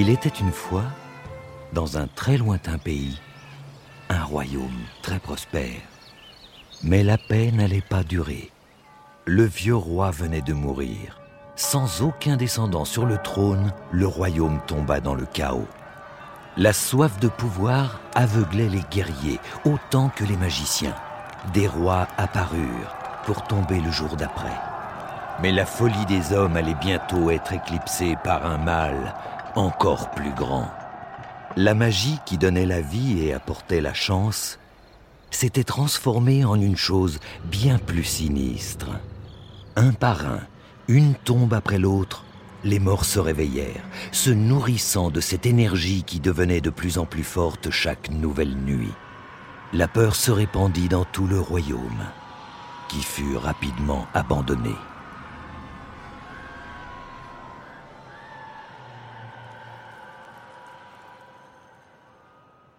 Il était une fois, dans un très lointain pays, un royaume très prospère. Mais la paix n'allait pas durer. Le vieux roi venait de mourir. Sans aucun descendant sur le trône, le royaume tomba dans le chaos. La soif de pouvoir aveuglait les guerriers autant que les magiciens. Des rois apparurent pour tomber le jour d'après. Mais la folie des hommes allait bientôt être éclipsée par un mal encore plus grand. La magie qui donnait la vie et apportait la chance s'était transformée en une chose bien plus sinistre. Un par un, une tombe après l'autre, les morts se réveillèrent, se nourrissant de cette énergie qui devenait de plus en plus forte chaque nouvelle nuit. La peur se répandit dans tout le royaume, qui fut rapidement abandonné.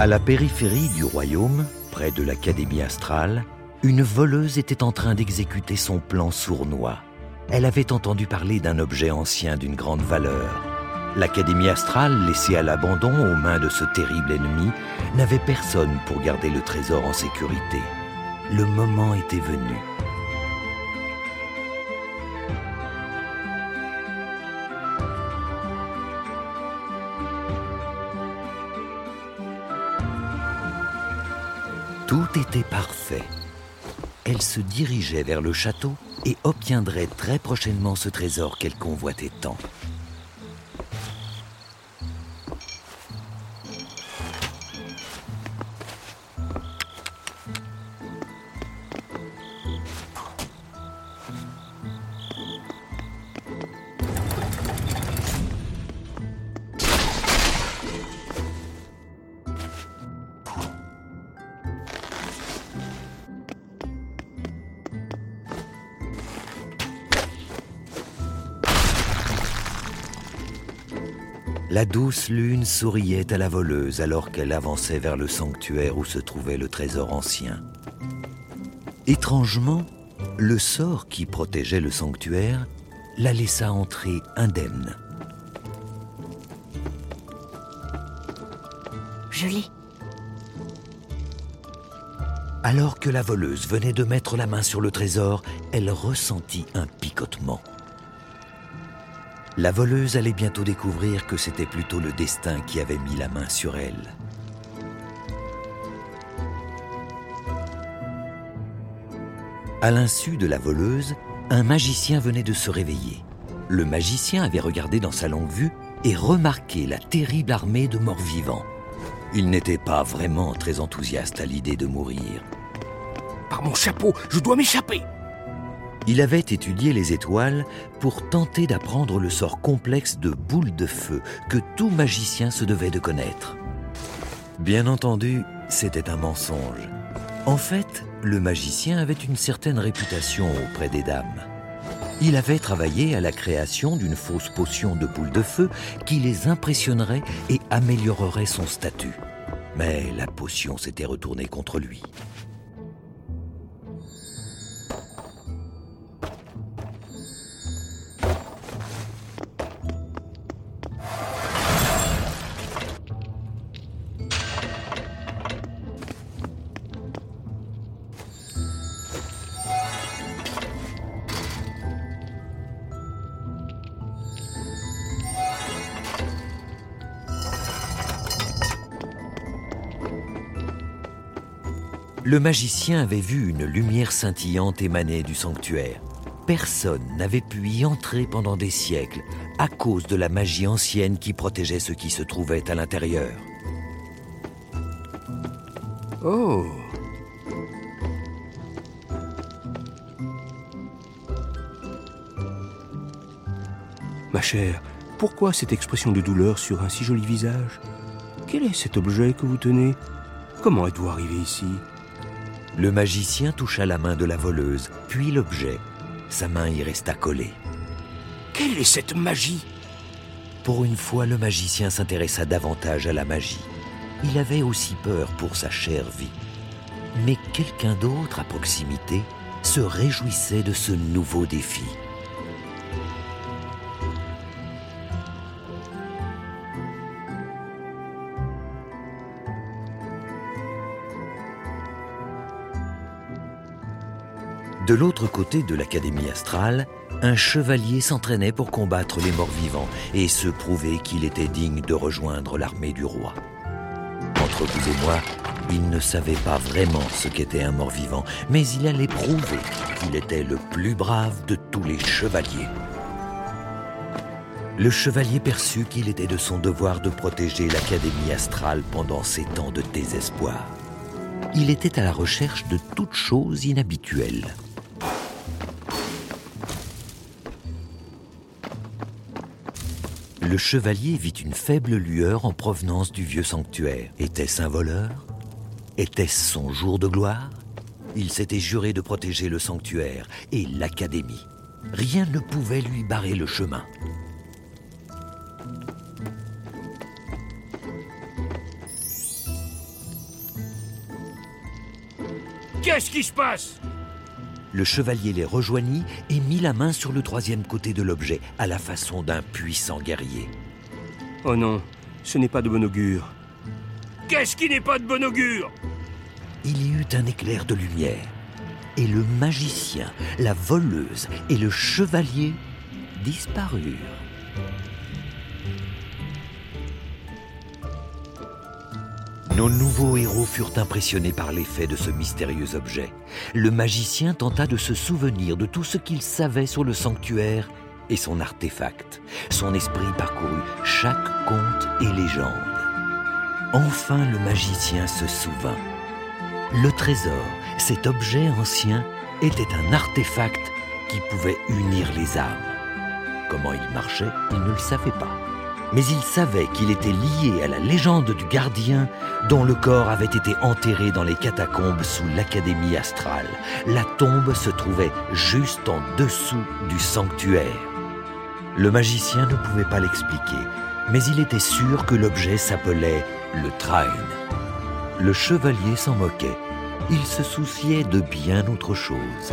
À la périphérie du royaume, près de l'Académie astrale, une voleuse était en train d'exécuter son plan sournois. Elle avait entendu parler d'un objet ancien d'une grande valeur. L'Académie astrale, laissée à l'abandon aux mains de ce terrible ennemi, n'avait personne pour garder le trésor en sécurité. Le moment était venu. Parfait. Elle se dirigeait vers le château et obtiendrait très prochainement ce trésor qu'elle convoitait tant. La douce lune souriait à la voleuse alors qu'elle avançait vers le sanctuaire où se trouvait le trésor ancien. Étrangement, le sort qui protégeait le sanctuaire la laissa entrer indemne. Je. Alors que la voleuse venait de mettre la main sur le trésor, elle ressentit un picotement. La voleuse allait bientôt découvrir que c'était plutôt le destin qui avait mis la main sur elle. À l'insu de la voleuse, un magicien venait de se réveiller. Le magicien avait regardé dans sa longue vue et remarqué la terrible armée de morts vivants. Il n'était pas vraiment très enthousiaste à l'idée de mourir. Par mon chapeau, je dois m'échapper il avait étudié les étoiles pour tenter d'apprendre le sort complexe de boule de feu que tout magicien se devait de connaître. Bien entendu, c'était un mensonge. En fait, le magicien avait une certaine réputation auprès des dames. Il avait travaillé à la création d'une fausse potion de boule de feu qui les impressionnerait et améliorerait son statut. Mais la potion s'était retournée contre lui. Le magicien avait vu une lumière scintillante émaner du sanctuaire. Personne n'avait pu y entrer pendant des siècles à cause de la magie ancienne qui protégeait ce qui se trouvait à l'intérieur. Oh Ma chère, pourquoi cette expression de douleur sur un si joli visage? Quel est cet objet que vous tenez? Comment êtes-vous arrivé ici? Le magicien toucha la main de la voleuse, puis l'objet. Sa main y resta collée. Quelle est cette magie? Pour une fois, le magicien s'intéressa davantage à la magie. Il avait aussi peur pour sa chère vie. Mais quelqu'un d'autre à proximité se réjouissait de ce nouveau défi. De l'autre côté de l'Académie astrale, un chevalier s'entraînait pour combattre les morts vivants et se prouver qu'il était digne de rejoindre l'armée du roi. Entre vous et moi, il ne savait pas vraiment ce qu'était un mort-vivant, mais il allait prouver qu'il était le plus brave de tous les chevaliers. Le chevalier perçut qu'il était de son devoir de protéger l'Académie astrale pendant ces temps de désespoir. Il était à la recherche de toutes choses inhabituelles. Le chevalier vit une faible lueur en provenance du vieux sanctuaire. Était-ce un voleur? Était-ce son jour de gloire? Il s'était juré de protéger le sanctuaire et l'académie. Rien ne pouvait lui barrer le chemin. Qu'est-ce qui se passe? Le chevalier les rejoignit et mit la main sur le troisième côté de l'objet, à la façon d'un puissant guerrier. Oh non, ce n'est pas de bon augure. Qu'est-ce qui n'est pas de bon augure? Il y eut un éclair de lumière, et le magicien, la voleuse et le chevalier disparurent. Nos nouveaux héros furent impressionnés par l'effet de ce mystérieux objet. Le magicien tenta de se souvenir de tout ce qu'il savait sur le sanctuaire et son artefact. Son esprit parcourut chaque conte et légende. Enfin le magicien se souvint. Le trésor, cet objet ancien, était un artefact qui pouvait unir les âmes. Comment il marchait, il ne le savait pas mais il savait qu'il était lié à la légende du gardien dont le corps avait été enterré dans les catacombes sous l'Académie astrale. La tombe se trouvait juste en dessous du sanctuaire. Le magicien ne pouvait pas l'expliquer, mais il était sûr que l'objet s'appelait le Train. Le chevalier s'en moquait. Il se souciait de bien autre chose.